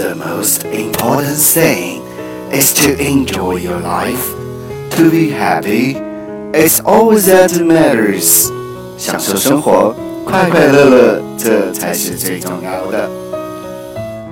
The most important thing is to enjoy your life. To be happy, it's all that matters. 享受生活，快快乐乐，这才是最重要的。